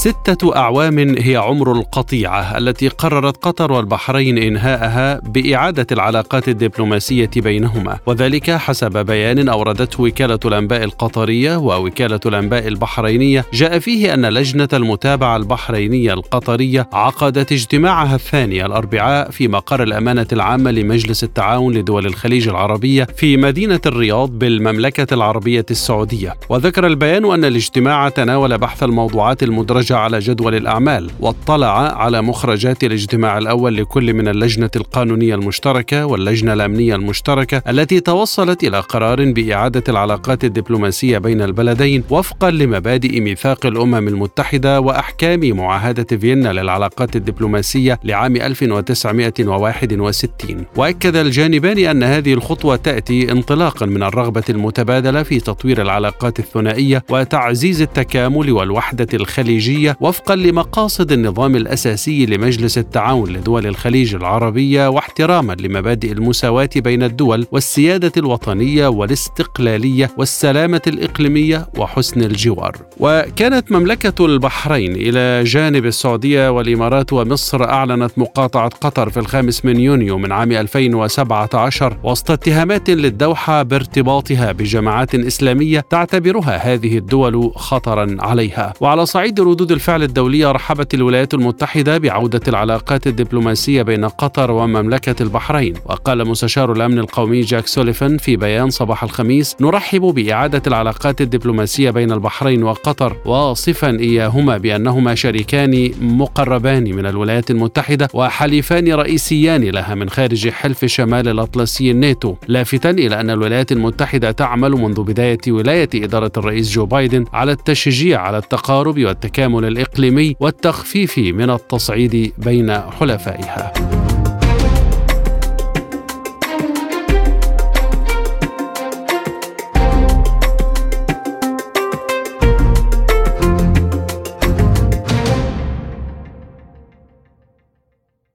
ستة أعوام هي عمر القطيعة التي قررت قطر والبحرين إنهاءها بإعادة العلاقات الدبلوماسية بينهما. وذلك حسب بيان أوردته وكالة الأنباء القطرية ووكالة الأنباء البحرينية. جاء فيه أن لجنة المتابعة البحرينية القطرية عقدت اجتماعها الثاني الأربعاء في مقر الأمانة العامة لمجلس التعاون لدول الخليج العربية في مدينة الرياض بالمملكة العربية السعودية. وذكر البيان أن الاجتماع تناول بحث الموضوعات المدرجة على جدول الأعمال واطلع على مخرجات الاجتماع الأول لكل من اللجنة القانونية المشتركة واللجنة الأمنية المشتركة التي توصلت إلى قرار بإعادة العلاقات الدبلوماسية بين البلدين وفقا لمبادئ ميثاق الأمم المتحدة وأحكام معاهدة فيينا للعلاقات الدبلوماسية لعام 1961 وأكد الجانبان أن هذه الخطوة تأتي انطلاقا من الرغبة المتبادلة في تطوير العلاقات الثنائية وتعزيز التكامل والوحدة الخليجية الخليجية وفقا لمقاصد النظام الأساسي لمجلس التعاون لدول الخليج العربية واحتراما لمبادئ المساواة بين الدول والسيادة الوطنية والاستقلالية والسلامة الإقليمية وحسن الجوار. وكانت مملكة البحرين إلى جانب السعودية والإمارات ومصر أعلنت مقاطعة قطر في الخامس من يونيو من عام 2017 وسط اتهامات للدوحة بارتباطها بجماعات إسلامية تعتبرها هذه الدول خطرا عليها. وعلى صعيد ردود ردود الفعل الدولية رحبت الولايات المتحدة بعودة العلاقات الدبلوماسية بين قطر ومملكة البحرين. وقال مستشار الأمن القومي جاك سوليفان في بيان صباح الخميس نرحب بإعادة العلاقات الدبلوماسية بين البحرين وقطر. واصفا إياهما بأنهما شريكان مقربان من الولايات المتحدة وحليفان رئيسيان لها من خارج حلف شمال الأطلسي الناتو. لافتا إلى أن الولايات المتحدة تعمل منذ بداية ولاية إدارة الرئيس جو بايدن على التشجيع على التقارب والتكامل التكامل الإقليمي والتخفيف من التصعيد بين حلفائها.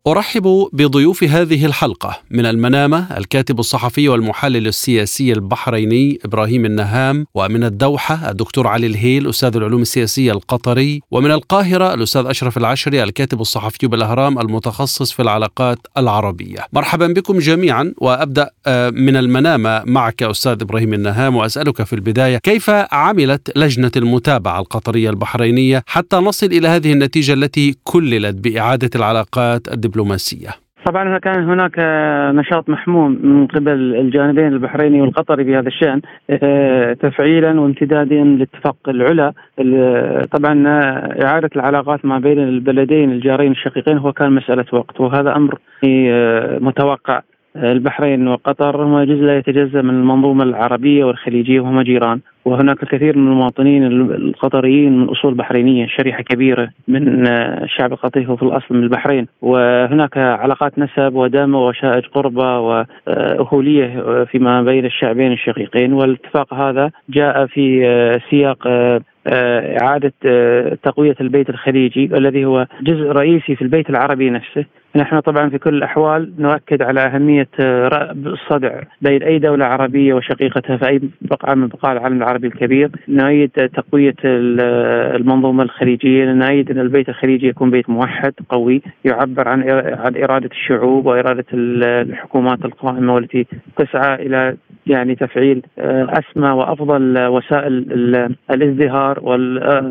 أرحب بضيوف هذه الحلقة من المنامة الكاتب الصحفي والمحلل السياسي البحريني إبراهيم النهام ومن الدوحة الدكتور علي الهيل أستاذ العلوم السياسية القطري ومن القاهرة الأستاذ أشرف العشري الكاتب الصحفي بالأهرام المتخصص في العلاقات العربية. مرحبا بكم جميعا وأبدأ آه، من المنامة معك أستاذ إبراهيم النهام وأسألك في البداية كيف عملت لجنة المتابعة القطرية البحرينية حتى نصل إلى هذه النتيجة التي كللت بإعادة العلاقات الدبلوماسية؟ الدبلوماسية طبعا كان هناك نشاط محموم من قبل الجانبين البحريني والقطري بهذا الشأن آه، تفعيلا وامتدادا لاتفاق العلا طبعا إعادة العلاقات ما بين البلدين الجارين الشقيقين هو كان مسألة وقت وهذا أمر آه، متوقع. البحرين وقطر هما جزء لا يتجزأ من المنظومة العربية والخليجية وهما جيران. وهناك الكثير من المواطنين القطريين من أصول بحرينية شريحة كبيرة من الشعب القطري هو في الأصل من البحرين. وهناك علاقات نسب ودم وشائج قربة واخوليه فيما بين الشعبين الشقيقين. والاتفاق هذا جاء في سياق إعادة تقوية البيت الخليجي الذي هو جزء رئيسي في البيت العربي نفسه. نحن طبعا في كل الأحوال نؤكد على أهمية الصدع بين أي دولة عربية وشقيقتها في أي بقعة من بقاع العالم العربي الكبير. نؤيد تقوية المنظومة الخليجية نؤيد أن البيت الخليجي يكون بيت موحد قوي يعبر عن عن إرادة الشعوب وإرادة الحكومات القائمة والتي تسعى إلى يعني تفعيل أسمى وأفضل وسائل الازدهار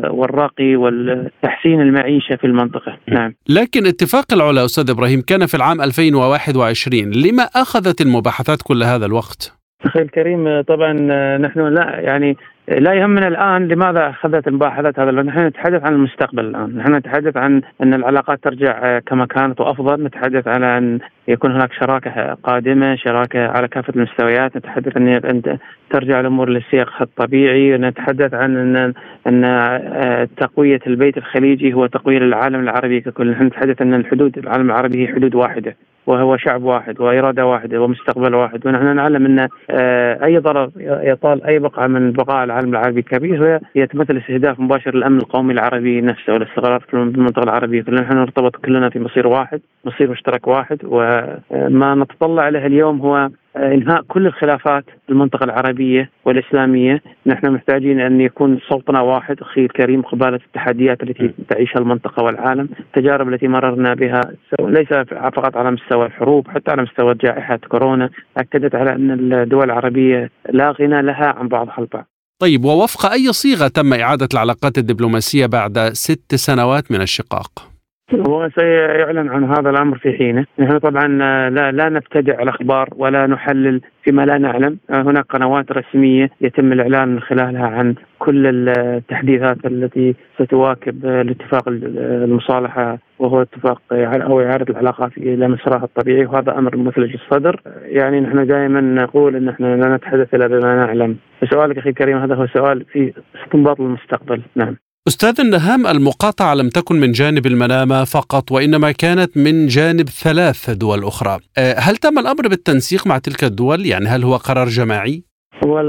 والراقي والتحسين المعيشة في المنطقة. نعم. لكن اتفاق العلا أستاذ إبراهيم كان في العام 2021 لما أخذت المباحثات كل هذا الوقت؟ أخي الكريم طبعا نحن لا يعني لا يهمنا الآن لماذا أخذت المباحثات هذا نحن نتحدث عن المستقبل الآن، نحن نتحدث عن إن العلاقات ترجع كما كانت وأفضل، نتحدث على أن يكون هناك شراكة قادمة، شراكة على كافة المستويات، نتحدث أن ترجع الأمور لسياقها الطبيعي، نتحدث عن أن أن تقوية البيت الخليجي هو تقوية العالم العربي ككل، نحن نتحدث أن الحدود العالم العربي هي حدود واحدة، وهو شعب واحد وإرادة واحدة ومستقبل واحد. ونحن نعلم أن آه، أي ضرر يطال أي بقعة من بقاع العالم العربي الكبير يتمثل استهداف مباشر للامن القومي العربي نفسه والاستقرار في المنطقة العربية. كلنا نحن نرتبط كلنا في مصير واحد مصير مشترك واحد وما نتطلع له اليوم هو إنهاء كل الخلافات في المنطقة العربية والإسلامية، نحن محتاجين أن يكون صوتنا واحد أخي الكريم قبالة التحديات التي تعيشها المنطقة والعالم، التجارب التي مررنا بها ليس فقط على مستوى الحروب حتى على مستوى جائحة كورونا، أكدت على أن الدول العربية لا غنى لها عن بعضها البعض. طيب ووفق أي صيغة تم إعادة العلاقات الدبلوماسية بعد ست سنوات من الشقاق؟ هو سيعلن عن هذا الأمر في حينه، نحن طبعا لا لا نبتدع الأخبار ولا نحلل فيما لا نعلم، هناك قنوات رسمية يتم الإعلان من خلالها عن كل التحديثات التي ستواكب الاتفاق المصالحة وهو اتفاق أو إعادة العلاقات إلى مسارها الطبيعي وهذا أمر مثلج الصدر، يعني نحن دائما نقول إن إحنا لا نتحدث إلا بما نعلم، سؤالك أخي الكريم هذا هو سؤال في استنباط المستقبل، نعم. أستاذ النهام المقاطعة لم تكن من جانب المنامة فقط وإنما كانت من جانب ثلاث دول أخرى أه، هل تم الأمر بالتنسيق مع تلك الدول؟ يعني هل هو قرار جماعي؟ هو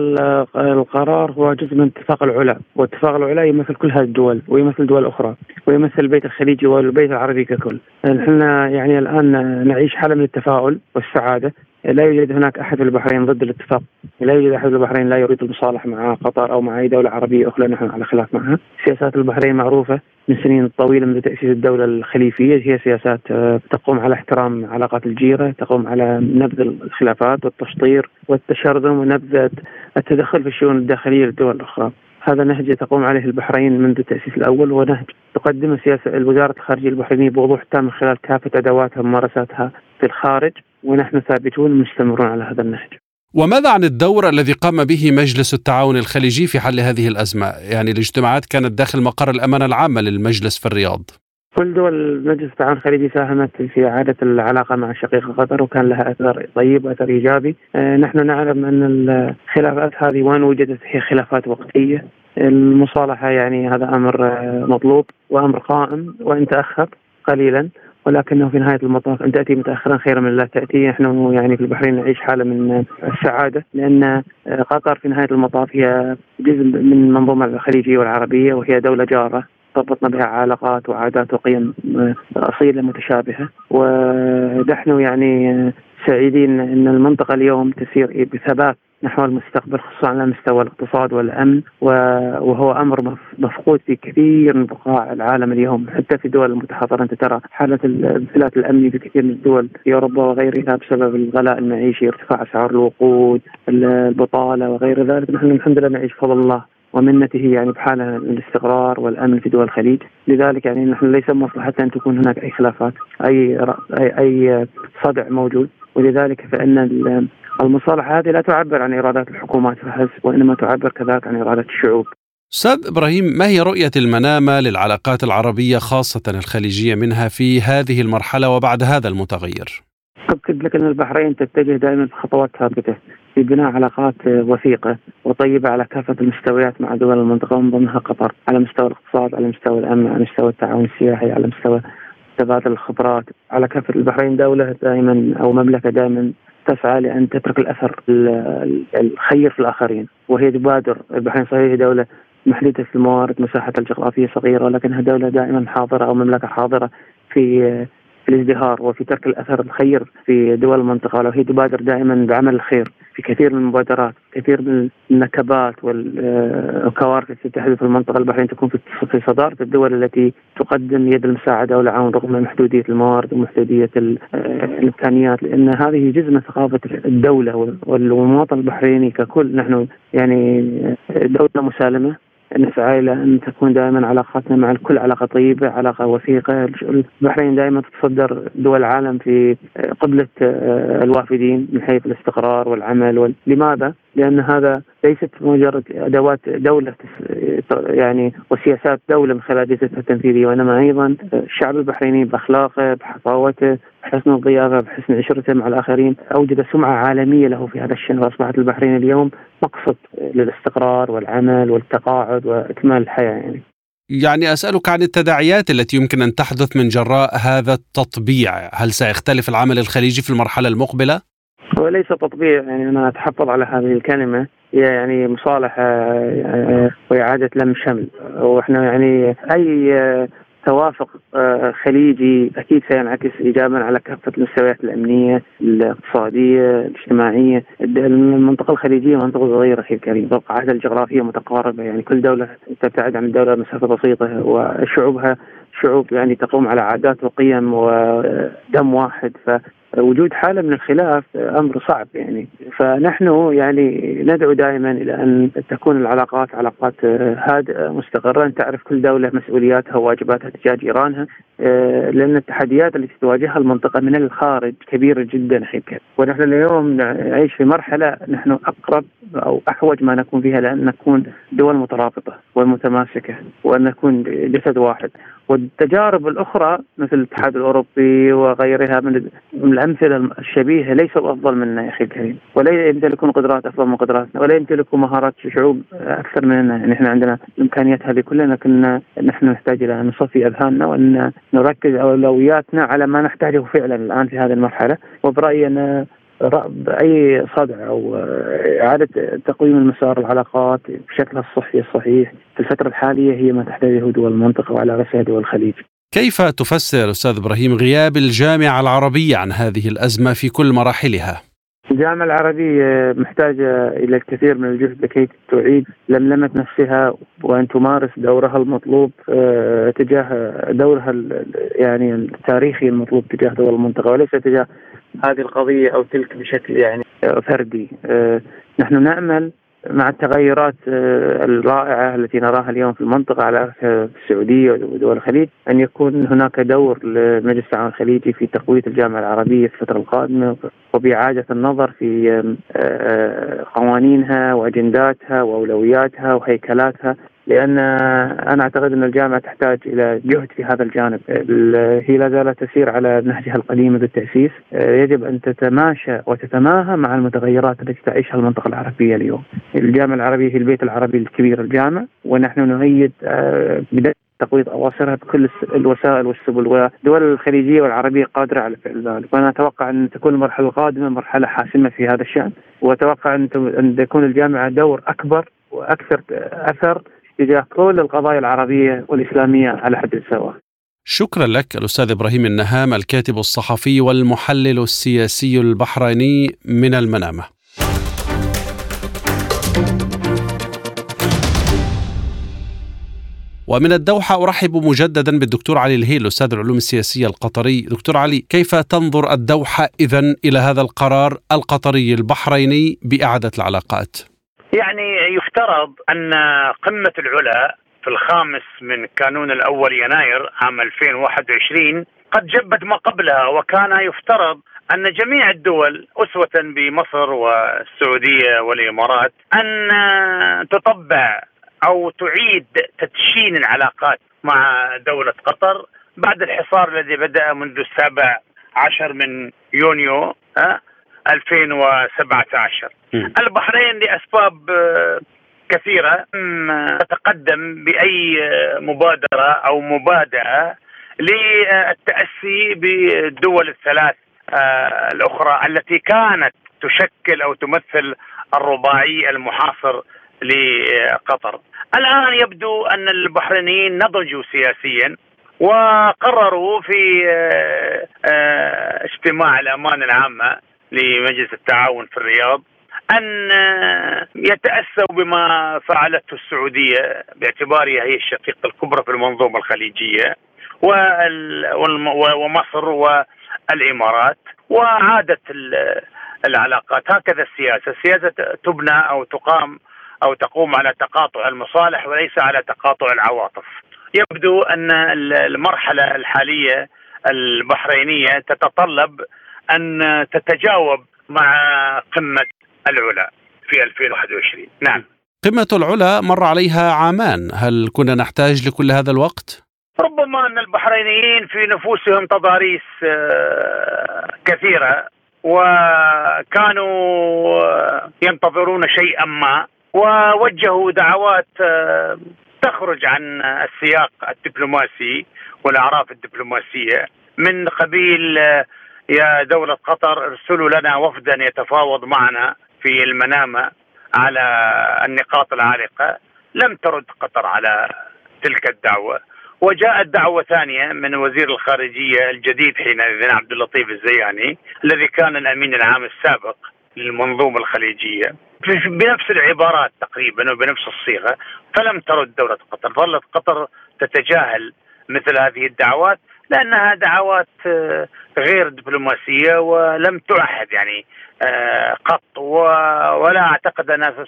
القرار هو جزء من اتفاق العلا واتفاق العلا يمثل كل هذه الدول ويمثل دول أخرى ويمثل البيت الخليجي والبيت العربي ككل نحن يعني الآن نعيش حالة من التفاؤل والسعادة لا يوجد هناك أحد في البحرين ضد الاتفاق، لا يوجد أحد في البحرين لا يريد المصالحة مع قطر أو مع أي دولة عربية أخرى نحن على خلاف معها، سياسات البحرين معروفة من سنين طويلة منذ تأسيس الدولة الخليفية. هي سياسات آه، تقوم على احترام علاقات الجيرة، تقوم على نبذ الخلافات والتشطير والتشرذم ونبذ التدخل في الشؤون الداخلية للدول الأخرى. هذا نهج تقوم عليه البحرين منذ التأسيس الأول ونهج تقدم سياسة وزارة الخارجية البحرينية بوضوح تام من خلال كافة أدواتها وممارساتها في الخارج. ونحن ثابتون مستمرون على هذا النهج. وماذا عن الدور الذي قام به مجلس التعاون الخليجي في حل هذه الأزمة؟ يعني الاجتماعات كانت داخل مقر الأمانة العامة للمجلس في الرياض. كل دول مجلس التعاون الخليجي ساهمت في إعادة العلاقة مع شقيق قطر وكان لها أثر طيب وأثر إيجابي. آه، نحن نعلم أن الخلافات هذه وين وجدت هي خلافات وقتية. المصالحة يعني هذا أمر آه، مطلوب وأمر قائم وإن تأخر قليلا. ولكنه في نهاية المطاف أن تأتي متاخرا خيرا من لا تأتي، نحن يعني في البحرين نعيش حالة من السعادة لأن قطر في نهاية المطاف هي جزء من المنظومه الخليجية والعربية وهي دولة جارة ربطنا بها علاقات وعادات وقيم أصيلة متشابهة. ونحن يعني سعيدين إن المنطقة اليوم تسير بثبات نحو المستقبل خصوصا على مستوى الاقتصاد والأمن وهو أمر مفقود في كثير من بقاع العالم اليوم حتى في الدول المتحضرة. أنت ترى حالة الانفلات الامني في كثير من الدول في أوروبا وغيرها بسبب الغلاء المعيشي ارتفاع أسعار الوقود البطالة وغير ذلك. نحن الحمد لله نعيش بفضل الله ومنته يعني بحالة الاستقرار والأمن في دول الخليج، لذلك يعني نحن ليس مصلحة أن تكون هناك أي خلافات، اي, أي صدع موجود، ولذلك فإن المصالحة هذه لا تعبر عن إرادات الحكومات فحسب وإنما تعبر كذلك عن إرادة الشعوب أستاذ إبراهيم ما هي رؤية المنامة للعلاقات العربية خاصة الخليجية منها في هذه المرحلة وبعد هذا المتغير؟ أكد لك أن البحرين تتجه دائما بخطوات ثابتة في بناء علاقات وثيقة وطيبة على كافة المستويات مع دول المنطقة ومن ضمنها قطر على مستوى الاقتصاد على مستوى الأمن على مستوى التعاون السياحي على مستوى تبادل الخبرات على كافة البحرين دولة دائما أو مملكة دائما تسعى لأن تترك الأثر الخير في الآخرين. وهي تبادر البحرين صحيح دولة محدوده في الموارد مساحتها الجغرافية صغيرة ولكنها دولة دائما حاضرة أو مملكة حاضرة في في الازدهار وفي ترك الأثر الخير في دول المنطقة ولو هي تبادر دائما بعمل الخير في كثير من المبادرات كثير من النكبات والكوارث التي تحدث في المنطقة البحرين تكون في صدارة الدول التي تقدم يد المساعدة والعون رغم محدودية الموارد ومحدودية الإمكانيات لأن هذه جزء من ثقافة الدولة والمواطن البحريني ككل. نحن يعني دولة مسالمة نسعى إلى أن تكون دائما علاقاتنا مع الكل علاقة طيبة، علاقة وثيقة، البحرين دائما تتصدر دول العالم في قبلة الوافدين من حيث الاستقرار والعمل، لماذا؟ لأن هذا ليست مجرد أدوات دولة يعني وسياسات دولة من خلال اجهزتها التنفيذية وإنما أيضا الشعب البحريني بأخلاقه بحفاوته بحسن الضيافة بحسن عشرته مع الآخرين أوجد سمعة عالمية له في هذا الشأن وأصبحت البحرين اليوم مقصد للاستقرار والعمل والتقاعد وإكمال الحياة يعني. يعني أسألك عن التداعيات التي يمكن أن تحدث من جراء هذا التطبيع، هل سيختلف العمل الخليجي في المرحلة المقبلة؟ هو ليس تطبيع يعني أنا أتحفظ على هذه الكلمة. هي يعني مصالحه آه، وإعادة لم شمل. وإحنا يعني أي توافق آه، خليجي أكيد سينعكس ايجابا على كافة المستويات الأمنية، الاقتصادية، الاجتماعية، المنطقة الخليجية منطقة صغيرة أخي الكريم، توقعاتها الجغرافية متقاربة. يعني كل دولة تبتعد عن الدولة مسافه بسيطة وشعوبها شعوب يعني تقوم على عادات وقيم ودم واحد. وجود حالة من الخلاف أمر صعب يعني. فنحن يعني ندعو دائما إلى أن تكون العلاقات علاقات هادئة مستقرة تعرف كل دولة مسؤولياتها وواجباتها تجاه جيرانها آه، لأن التحديات التي تواجهها المنطقة من الخارج كبيرة جدا حقيقة ونحن اليوم نعيش في مرحلة نحن أقرب أو أحوج ما نكون فيها لأن نكون دول مترابطة ومتماسكه وأن نكون جسد واحد. والتجارب الأخرى مثل الاتحاد الأوروبي وغيرها من الأمثلة الشبيهة ليسوا أفضل منا يا أخي الكريم. ولا يمتلكون قدرات أفضل من قدراتنا. ولا يمتلكون مهارات شعوب أكثر مننا. يعني إحنا عندنا الامكانيات هذه كلها لكن نحن نحتاج إلى أن نصفي أذهاننا وأن نركز اولوياتنا على ما نحتاجه فعلا الآن في هذه المرحلة وبرأيي أن بأي صدع أو إعادة تقويم المسار العلاقات بشكلها الصحي الصحيح في الفترة الحالية هي ما تحتاجه دول المنطقة وعلى رأسها دول الخليج. كيف تفسر أستاذ إبراهيم غياب الجامعة العربية عن هذه الأزمة في كل مراحلها؟ الجامعة العربية محتاجة إلى الكثير من الجهد لكي تعيد لملمة نفسها وأن تمارس دورها المطلوب آه، تجاه دورها يعني التاريخي المطلوب تجاه دول المنطقة وليس تجاه هذه القضية أو تلك بشكل يعني فردي. آه، نحن نأمل مع التغيرات آه، الرائعة التي نراها اليوم في المنطقة على السعودية ودول الخليج أن يكون هناك دور لمجلس التعاون الخليجي في تقوية الجامعة العربية في الفترة القادمة وبإعادة النظر في آه، قوانينها وأجنداتها وأولوياتها وهيكلاتها. لأن أنا أعتقد أن الجامعة تحتاج إلى جهد في هذا الجانب، هي لا زالت تسير على نهجها القديم بالتأسيس، يجب أن تتماشى وتتماهى مع المتغيرات التي تعيشها المنطقة العربية اليوم. الجامعة العربية هي البيت العربي الكبير الجامع ونحن نؤيد آه، بدايه تقويض أواصرها بكل الوسائل والسبل والدول الخليجية والعربية قادرة على فعل ذلك، وأنا أتوقع أن تكون المرحلة القادمة مرحلة حاسمة في هذا الشأن، وأتوقع أن تكون الجامعة دور أكبر وأكثر أثر تجاه كل القضايا العربية والإسلامية على حد سواء. شكرا لك الاستاذ إبراهيم النهام الكاتب الصحفي والمحلل السياسي البحريني من المنامة. ومن الدوحة أرحب مجددا بالدكتور علي الهيل أستاذ العلوم السياسية القطري دكتور علي كيف تنظر الدوحة إذا إلى هذا القرار القطري البحريني بإعادة العلاقات يعني يفترض أن قمة العلا في الخامس من كانون الأول يناير عام 2021 قد جبت ما قبلها وكان يفترض أن جميع الدول أسوة بمصر والسعودية والإمارات أن تطبع أو تعيد تدشين العلاقات مع دولة قطر بعد الحصار الذي بدأ منذ السابع عشر من يونيو 2017 البحرين لأسباب كثيرة. تتقدم بأي مبادرة أو مبادئة للتأسي بالدول الثلاث آه، الأخرى التي كانت تشكل أو تمثل الرباعي المحاصر لقطر. الآن يبدو أن البحرينيين نضجوا سياسيا وقرروا في آه، آه، اجتماع الأمانة العامة. لمجلس التعاون في الرياض أن يتأسوا بما فعلته السعودية باعتبارها هي الشقيقة الكبرى في المنظومة الخليجية ومصر والإمارات وعادت العلاقات هكذا السياسة السياسة تبنى أو تقام أو تقوم على تقاطع المصالح وليس على تقاطع العواطف. يبدو أن المرحلة الحالية البحرينية تتطلب أن تتجاوب مع قمة العلا في 2021 نعم. قمة العلا مر عليها عامان. هل كنا نحتاج لكل هذا الوقت؟ ربما أن البحرينيين في نفوسهم تضاريس آه، كثيرة وكانوا آه، ينتظرون شيئا ما ووجهوا دعوات آه، تخرج عن السياق الدبلوماسي والأعراف الدبلوماسية من قبيل يا دولة قطر ارسلوا لنا وفدا يتفاوض معنا في المنامة على النقاط العالقة. لم ترد قطر على تلك الدعوة. وجاءت دعوة ثانية من وزير الخارجية الجديد حينئذ عبد اللطيف الزياني الذي كان الأمين العام السابق للمنظومة الخليجية. بنفس العبارات تقريبا وبنفس الصيغة فلم ترد دولة قطر. ظلت قطر تتجاهل مثل هذه الدعوات. لانها دعوات آه، غير دبلوماسية ولم تعهد يعني آه، قط ولا أعتقد أنها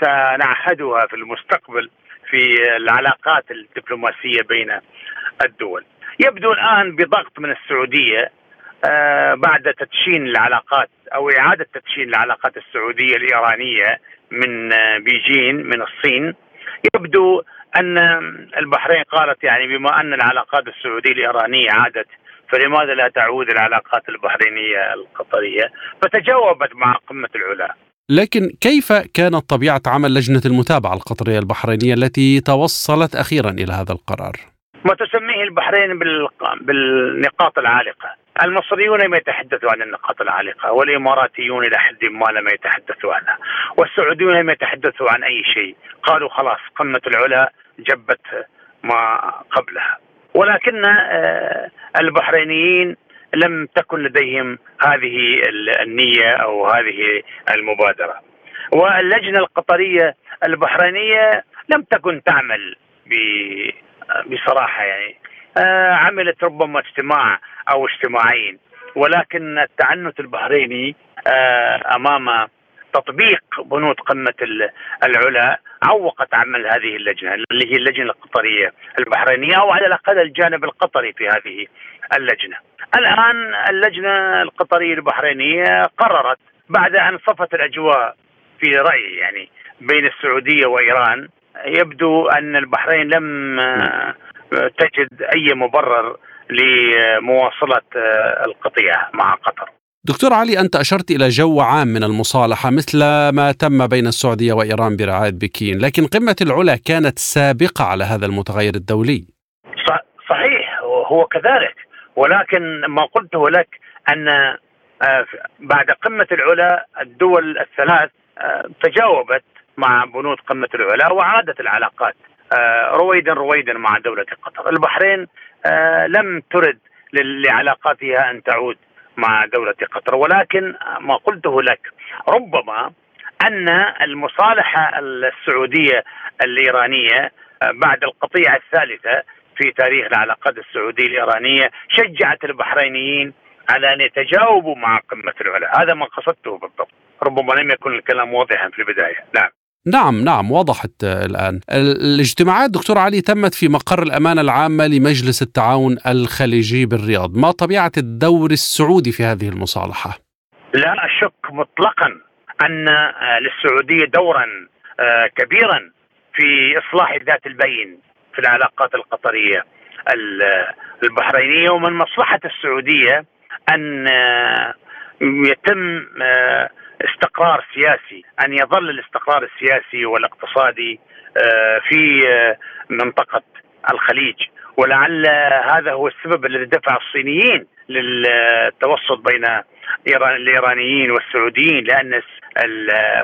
سنعهدها في المستقبل في العلاقات الدبلوماسية بين الدول. يبدو الآن بضغط من السعودية آه، بعد تدشين العلاقات أو إعادة تدشين العلاقات السعودية الإيرانية من بيجين من الصين يبدو أن البحرين قالت يعني بما أن العلاقات السعودية الإيرانية عادت فلماذا لا تعود العلاقات البحرينية القطرية؟ فتجاوبت مع قمة العلا. لكن كيف كانت طبيعة عمل لجنة المتابعة القطرية البحرينية التي توصلت أخيرا إلى هذا القرار؟ ما تسميه البحرين بالنقاط العالقة. المصريون لم يتحدثوا عن النقاط العالقة والإماراتيون إلى حد ما لم يتحدثوا عنها والسعوديون لم يتحدثوا عن أي شيء قالوا خلاص قمة العلا جبت ما قبلها. ولكن آه، البحرينيين لم تكن لديهم هذه النية أو هذه المبادرة. واللجنة القطرية البحرينية لم تكن تعمل بصراحة يعني. آه، عملت ربما اجتماع أو اجتماعين. ولكن التعنت البحريني آه، أمام تطبيق بنود قمة العلا عوقت عمل هذه اللجنة اللي هي اللجنة القطرية البحرينية أو على الأقل الجانب القطري في هذه اللجنة. الآن اللجنة القطرية البحرينية قررت بعد أن صفت الأجواء في رأيي يعني بين السعودية وإيران يبدو أن البحرين لم تجد أي مبرر لمواصلة القطيعة مع قطر. دكتور علي أنت أشرت إلى جو عام من المصالحة مثل ما تم بين السعودية وإيران برعاية بكين، لكن قمة العلا كانت سابقة على هذا المتغير الدولي. صحيح هو كذلك ولكن ما قلته لك أن آه، بعد قمة العلا الدول الثلاث آه، تجاوبت مع بنود قمة العلا وعادت العلاقات آه، رويدا رويدا مع دولة قطر، البحرين لم ترد لعلاقاتها أن تعود مع دولة قطر ولكن ما قلته لك ربما أن المصالحة السعودية الإيرانية بعد القطيعة الثالثة في تاريخ العلاقات السعودية الإيرانية شجعت البحرينيين على أن يتجاوبوا مع قمة العلا. هذا ما قصدته بالضبط. ربما لم يكن الكلام واضحا في البداية. نعم. نعم نعم وضحت الآن الاجتماعات دكتور علي تمت في مقر الأمانة العامة لمجلس التعاون الخليجي بالرياض ما طبيعة الدور السعودي في هذه المصالحة؟ لا أشك مطلقا أن للسعودية دورا آه، كبيرا في إصلاح ذات البين في العلاقات القطرية البحرينية ومن مصلحة السعودية أن آه، يتم آه، استقرار سياسي أن يظل الاستقرار السياسي والاقتصادي آه، في آه، منطقة الخليج. ولعل هذا هو السبب الذي دفع الصينيين للتوسط بين الإيرانيين والسعوديين لأن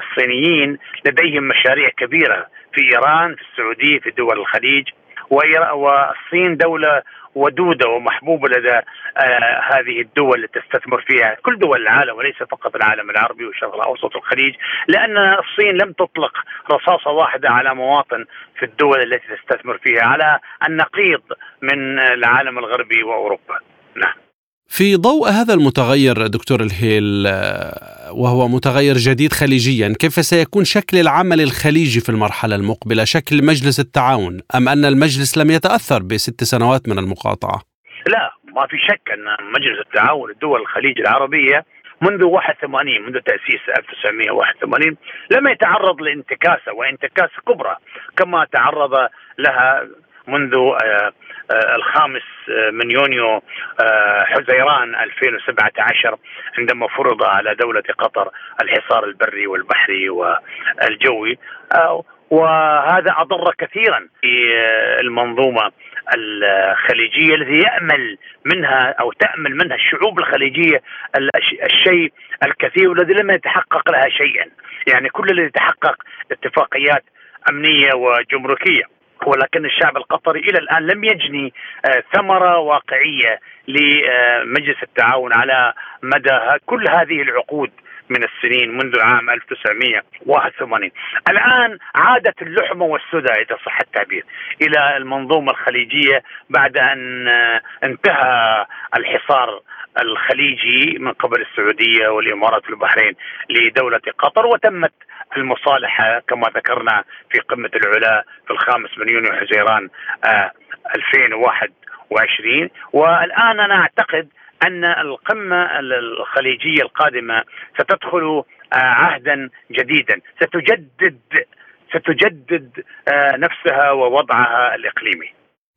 الصينيين لديهم مشاريع كبيرة في إيران في السعودية في دول الخليج. والصين دولة ودودة ومحبوبة لدى آه هذه الدول اللي تستثمر فيها. كل دول العالم وليس فقط العالم العربي والشرق الأوسط والخليج لأن الصين لم تطلق رصاصة واحدة على مواطن في الدول التي تستثمر فيها على النقيض من العالم الغربي وأوروبا. نعم. في ضوء هذا المتغير دكتور الهيل آه، وهو متغير جديد خليجيا كيف سيكون شكل العمل الخليجي في المرحلة المقبلة؟ شكل مجلس التعاون أم أن المجلس لم يتأثر بست سنوات من المقاطعة؟ لا ما في شك أن مجلس التعاون الدول الخليج العربية منذ 81 منذ تأسيس 1981 لم يتعرض لانتكاسة وانتكاسة كبرى كما تعرض لها منذ آه، الخامس آه، من يونيو حزيران 2017 عندما فرض على دولة قطر الحصار البري والبحري والجوي. وهذا أضر كثيرا في المنظومة الخليجية التي يأمل منها أو تأمل منها الشعوب الخليجية الشيء الكثير والذي لم يتحقق لها شيئا، يعني كل الذي تحقق اتفاقيات أمنية وجمركية. ولكن الشعب القطري إلى الآن لم يجني آه، ثمرة واقعية لمجلس التعاون على مدى كل هذه العقود. من السنين منذ عام 1981 الآن عادت اللحمة والسدى إذا صح التعبير إلى المنظومة الخليجية بعد أن انتهى الحصار الخليجي من قبل السعودية والإمارات والبحرين لدولة قطر وتمت المصالحة كما ذكرنا في قمة العلا في الخامس من يونيو حزيران 2021 آه، والآن أنا أعتقد أن القمة الخليجية القادمة ستدخل آه، عهدا جديدا ستجدد ستجدد آه، نفسها ووضعها الإقليمي.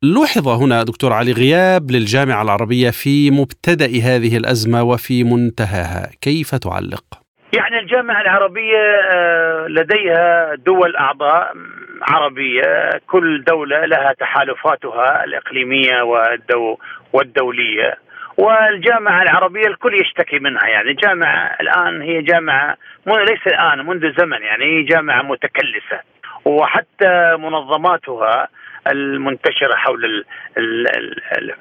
لوحظ هنا دكتور علي غياب للجامعة العربية في مبتدأ هذه الأزمة وفي منتهاها، كيف تعلق؟ يعني الجامعة العربية آه، لديها دول أعضاء عربية، كل دولة لها تحالفاتها الإقليمية والدو والدولية. والجامعة العربية الكل يشتكي منها يعني. جامعة الآن هي جامعة ليس الآن منذ زمن يعني هي جامعة متكلسة وحتى منظماتها المنتشرة حول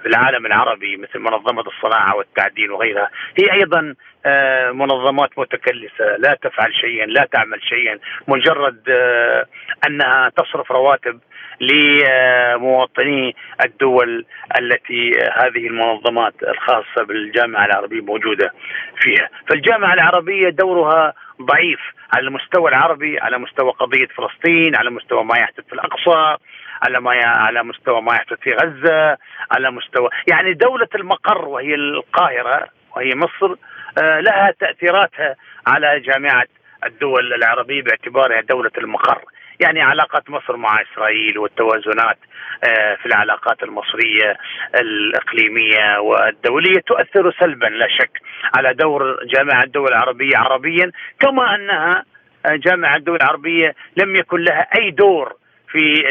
العالم العربي مثل منظمة الصناعة والتعدين وغيرها هي أيضا آه، منظمات متكلسة لا تفعل شيئا لا تعمل شيئا. مجرد آه، أنها تصرف رواتب لمواطني الدول التي هذه المنظمات الخاصة بالجامعة العربية موجودة فيها. فالجامعة العربية دورها ضعيف على المستوى العربي على مستوى قضية فلسطين على مستوى ما يحدث في الأقصى على ما على مستوى ما يحدث في غزة على مستوى يعني دولة المقر وهي القاهرة وهي مصر آه، لها تأثيراتها على جامعة الدول العربية باعتبارها دولة المقر. يعني علاقة مصر مع إسرائيل والتوازنات آه، في العلاقات المصرية الإقليمية والدولية تؤثر سلبا لا شك على دور جامعة الدول العربية عربيا كما أنها آه، جامعة الدول العربية لم يكن لها أي دور في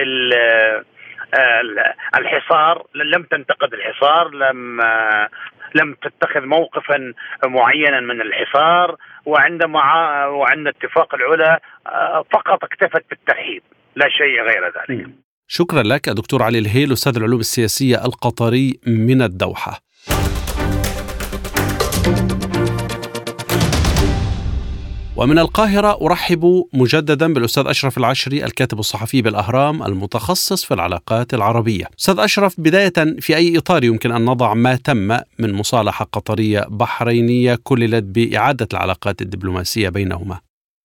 الحصار لم تنتقد الحصار لم لم تتخذ موقفا معينا من الحصار. وعندما وعند اتفاق العلا آه، فقط اكتفت بالترحيب لا شيء غير ذلك. شكرا لك دكتور علي الهيل أستاذ العلوم السياسية القطري من الدوحة. ومن القاهرة أرحب مجددا بالأستاذ أشرف العشري الكاتب الصحفي بالأهرام المتخصص في العلاقات العربية. أستاذ أشرف بداية في أي إطار يمكن أن نضع ما تم من مصالحة قطرية بحرينية كللت بإعادة العلاقات الدبلوماسية بينهما؟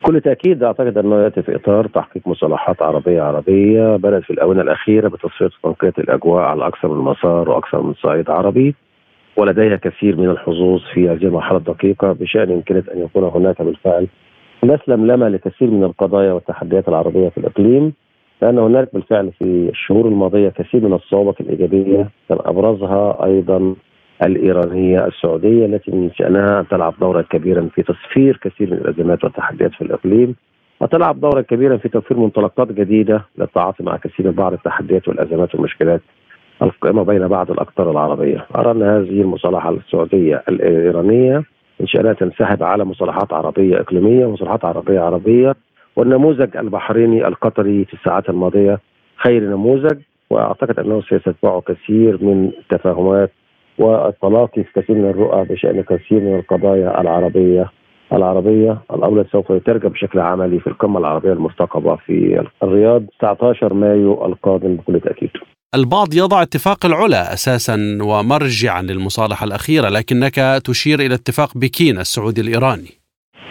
بكل تأكيد أعتقد أنه يأتي في إطار تحقيق مصالحات عربية عربية بدات في الآونة الأخيرة بتصفيه وتنقيه الأجواء على أكثر من مسار وأكثر من صعيد عربي. ولديها كثير من الحظوظ في هذه المرحلة الدقيقة بشأن يمكنت أن يكون هناك بالفعل لمة لكثير من القضايا والتحديات العربية في الإقليم لأن هناك بالفعل في الشهور الماضية كثير من الصعوبات الإيجابية كان أبرزها أيضا الإيرانية السعودية التي من شأنها أن تلعب دورا كبيرا في تصفير كثير من الأزمات والتحديات في الإقليم وتلعب دورا كبيرا في توفير منطلقات جديدة للتعاطي مع كثير من بعض التحديات والأزمات والمشكلات القائمة بين بعض الأقطار العربية، ارى ان هذه المصالحة السعودية الإيرانية. إن شاء الله تنسحب على مصالحات عربية إقليمية ومصالحات عربية عربية. والنموذج البحريني القطري في الساعات الماضية خير نموذج وأعتقد أنه سيتبعه كثير من التفاهمات والتلاقي في كثير من الرؤى بشأن كثير من القضايا العربية. العربية الامر سوف يترجم بشكل عملي في القمة العربية المرتقبه في الرياض. 19 مايو القادم بكل تأكيد. البعض يضع اتفاق العلا أساسا ومرجعا للمصالحة الأخيرة لكنك تشير إلى اتفاق بكين السعودي الإيراني.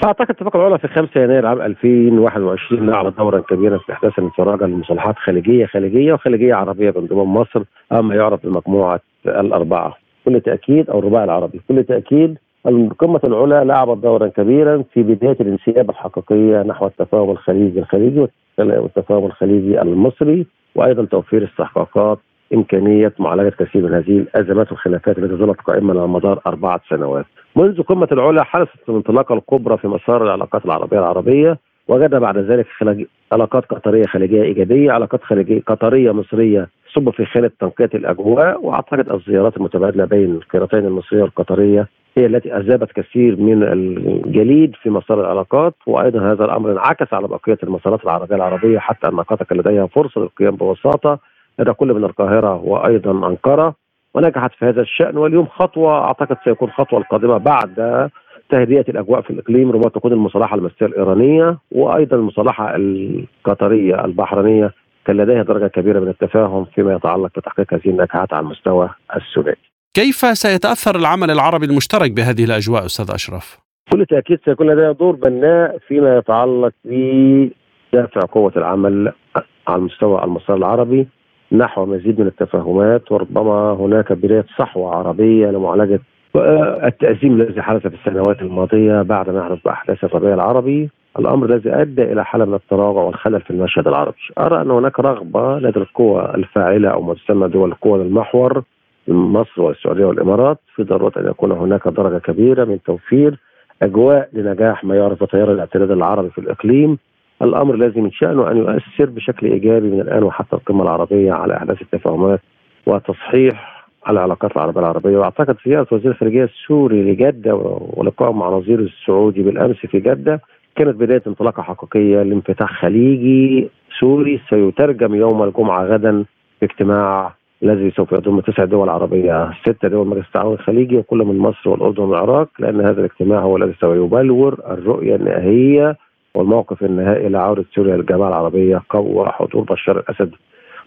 أعتقد اتفاق العلا في 5 يناير عام 2021 لعب دورا كبيرا في إحداث انفراجه لمصالحات خليجية خليجية وخليجية عربية بانضمام مصر أما يعرف بمجموعة الأربعة. بكل تأكيد أو الرباعي العربي، بكل تأكيد قمة العلا لعبت دورا كبيرا في بداية الانسياب الحقيقية نحو التفاهم الخليجي الخليجي والتفاهم الخليجي المصري وأيضا توفير استحقاقات إمكانية معالجة كثير من هذه الأزمات والخلافات التي ظلت قائمة على مدار أربعة سنوات. منذ قمة العلا حدثت الانطلاقة الكبرى في مسار العلاقات العربية العربية وجدنا بعد ذلك علاقات قطرية خليجية إيجابية، علاقات خليجية قطرية مصرية تصب في خانه تنقية الأجواء وأعتقد الزيارات المتبادلة بين القيادتين المصرية والقطرية هي التي اذابت كثير من الجليد في مسار العلاقات وأيضا هذا الأمر انعكس على بقية المسارات العربية العربية حتى أن قطر كان لديها فرصة للقيام ببساطه لدى كل من القاهرة وأيضا أنقرة ونجحت في هذا الشأن واليوم خطوة أعتقد سيكون خطوة القادمة بعد تهدئة الأجواء في الإقليم ربما تكون المصالحة المصريه الإيرانية وأيضا المصالحة القطرية البحرينية كان لديها درجة كبيرة من التفاهم فيما يتعلق بتحقيق هذه النجاحات على المستوى الثنائي. كيف سيتأثر العمل العربي المشترك بهذه الأجواء أستاذ أشرف؟ بكل تأكيد سيكون لديها دور بناء فيما يتعلق بدافع قوة العمل على المستوى المسار العربي نحو مزيد من التفاهمات وربما هناك بدايه صحوة عربية لمعالجة التأزيم الذي حدث في السنوات الماضية بعد ما حدث بأحداث الربيع العربي الأمر الذي أدى إلى حالة من التراجع والخلل في المشهد العربي أرى أن هناك رغبة لدى القوى الفاعلة أو ما تسمى دول القوى المحور مصر والسعودية والإمارات في ضرورة أن يكون هناك درجة كبيرة من توفير أجواء لنجاح ما يعرف بتيار الاعتداد العربي في الإقليم. الأمر الذي من شأنه أن يؤثر بشكل إيجابي من الآن وحتى القمة العربية على إحداث التفاهمات وتصحيح العلاقات العربية العربية. وأعتقد زيارة وزير الخارجية السوري لجدة ولقاء مع نظير السعودي بالأمس في جدة كانت بداية انطلاقة حقيقية لانفتاح خليجي سوري. سيترجم يوم الجمعة غدا في اجتماع الذي سوف يضم تسع دول عربية ستة دول مجلس التعاون الخليجي وكل من مصر والأردن والعراق لأن هذا الاجتماع هو الذي سوف يبلور الرؤية النهائية والموقف النهائي لعودة سوريا للجماعة العربية وحضور بشار الأسد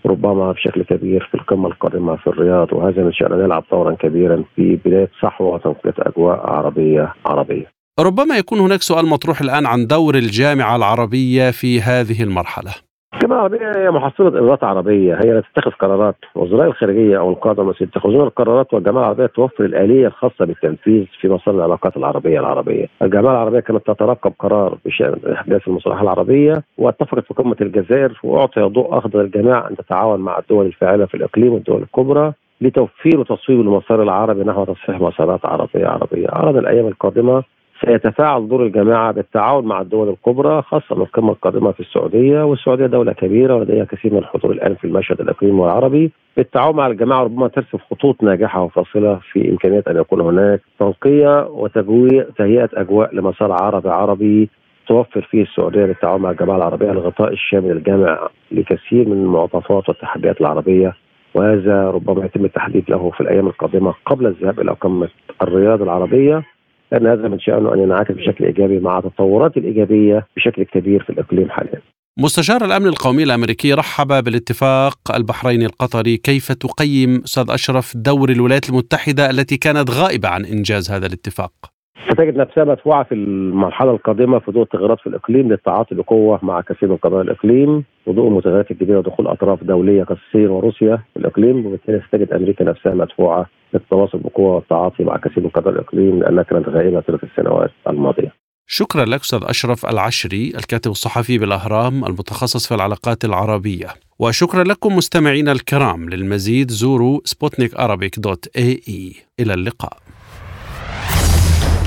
ربما بشكل كبير في القمة القادمة في الرياض وهذا من شأن يلعب دورا كبيرا في بداية صحوة وتنقية أجواء عربية عربية. ربما يكون هناك سؤال مطروح الآن عن دور الجامعة العربية في هذه المرحلة. الجماعة العربية هي محصلة إدارات عربية هي لا تتخذ قرارات. وزراء الخارجية أو القادة المصريين يتخذون القرارات والجماعة العربية توفر الآلية الخاصة بالتنفيذ في مسار العلاقات العربية العربية. الجماعة العربية كانت تترقب قرار بشأن إحداث المصالحة العربية واتفقت في قمة الجزائر وأعطي ضوء أخضر للجميع أن تتعاون مع الدول الفاعلة في الإقليم والدول الكبرى لتوفير وتصويب المسار العربي نحو تصحيح مسارات عربية عربية. أرى الأيام القادمة سيتفاعل دور الجماعة بالتعاون مع الدول الكبرى خاصة القمة القادمة في السعودية والسعودية دولة كبيرة ولديها كثير من الحضور الآن في المشهد الإقليمي والعربي. بالتعاون مع الجماعة ربما ترسم خطوط ناجحة وفاصلة في إمكانية أن يكون هناك تنقية وتجويع تهيئة أجواء لمسار عربي عربي توفر فيه السعودية بالتعاون مع الجماعة العربية الغطاء الشامل الجامع لكثير من المعطفات والتحديات العربية. وهذا ربما يتم التحديد له في الأيام القادمة قبل الذهاب إلى قمة الرياض العربية. لأن هذا من شانه أن ينعكس بشكل إيجابي مع التطورات الإيجابية بشكل كبير في الإقليم حاليا. مستشار الأمن القومي الأمريكي رحب بالاتفاق البحريني القطري، كيف تقيم أستاذ أشرف دور الولايات المتحدة التي كانت غائبة عن إنجاز هذا الاتفاق؟ ستجد نفسها مدفوعة في المرحلة القادمة في ضوء التغيرات في الإقليم للتعاطي بقوة مع كثير من قضايا الإقليم وضوء المتغيرات الجديدة ودخول أطراف دولية كالصين وروسيا في الإقليم وبالتالي ستجد أمريكا نفسها مدفوعة للتواصل بقوة والتعاطي مع كثير من قضايا الإقليم لأنها كانت غائبة طيله السنوات الماضية. شكرا لك أستاذ أشرف العشري الكاتب الصحفي بالأهرام المتخصص في العلاقات العربية. وشكرا لكم مستمعينا الكرام للمزيد زوروا سبوتنيك dot ae. إلى اللقاء.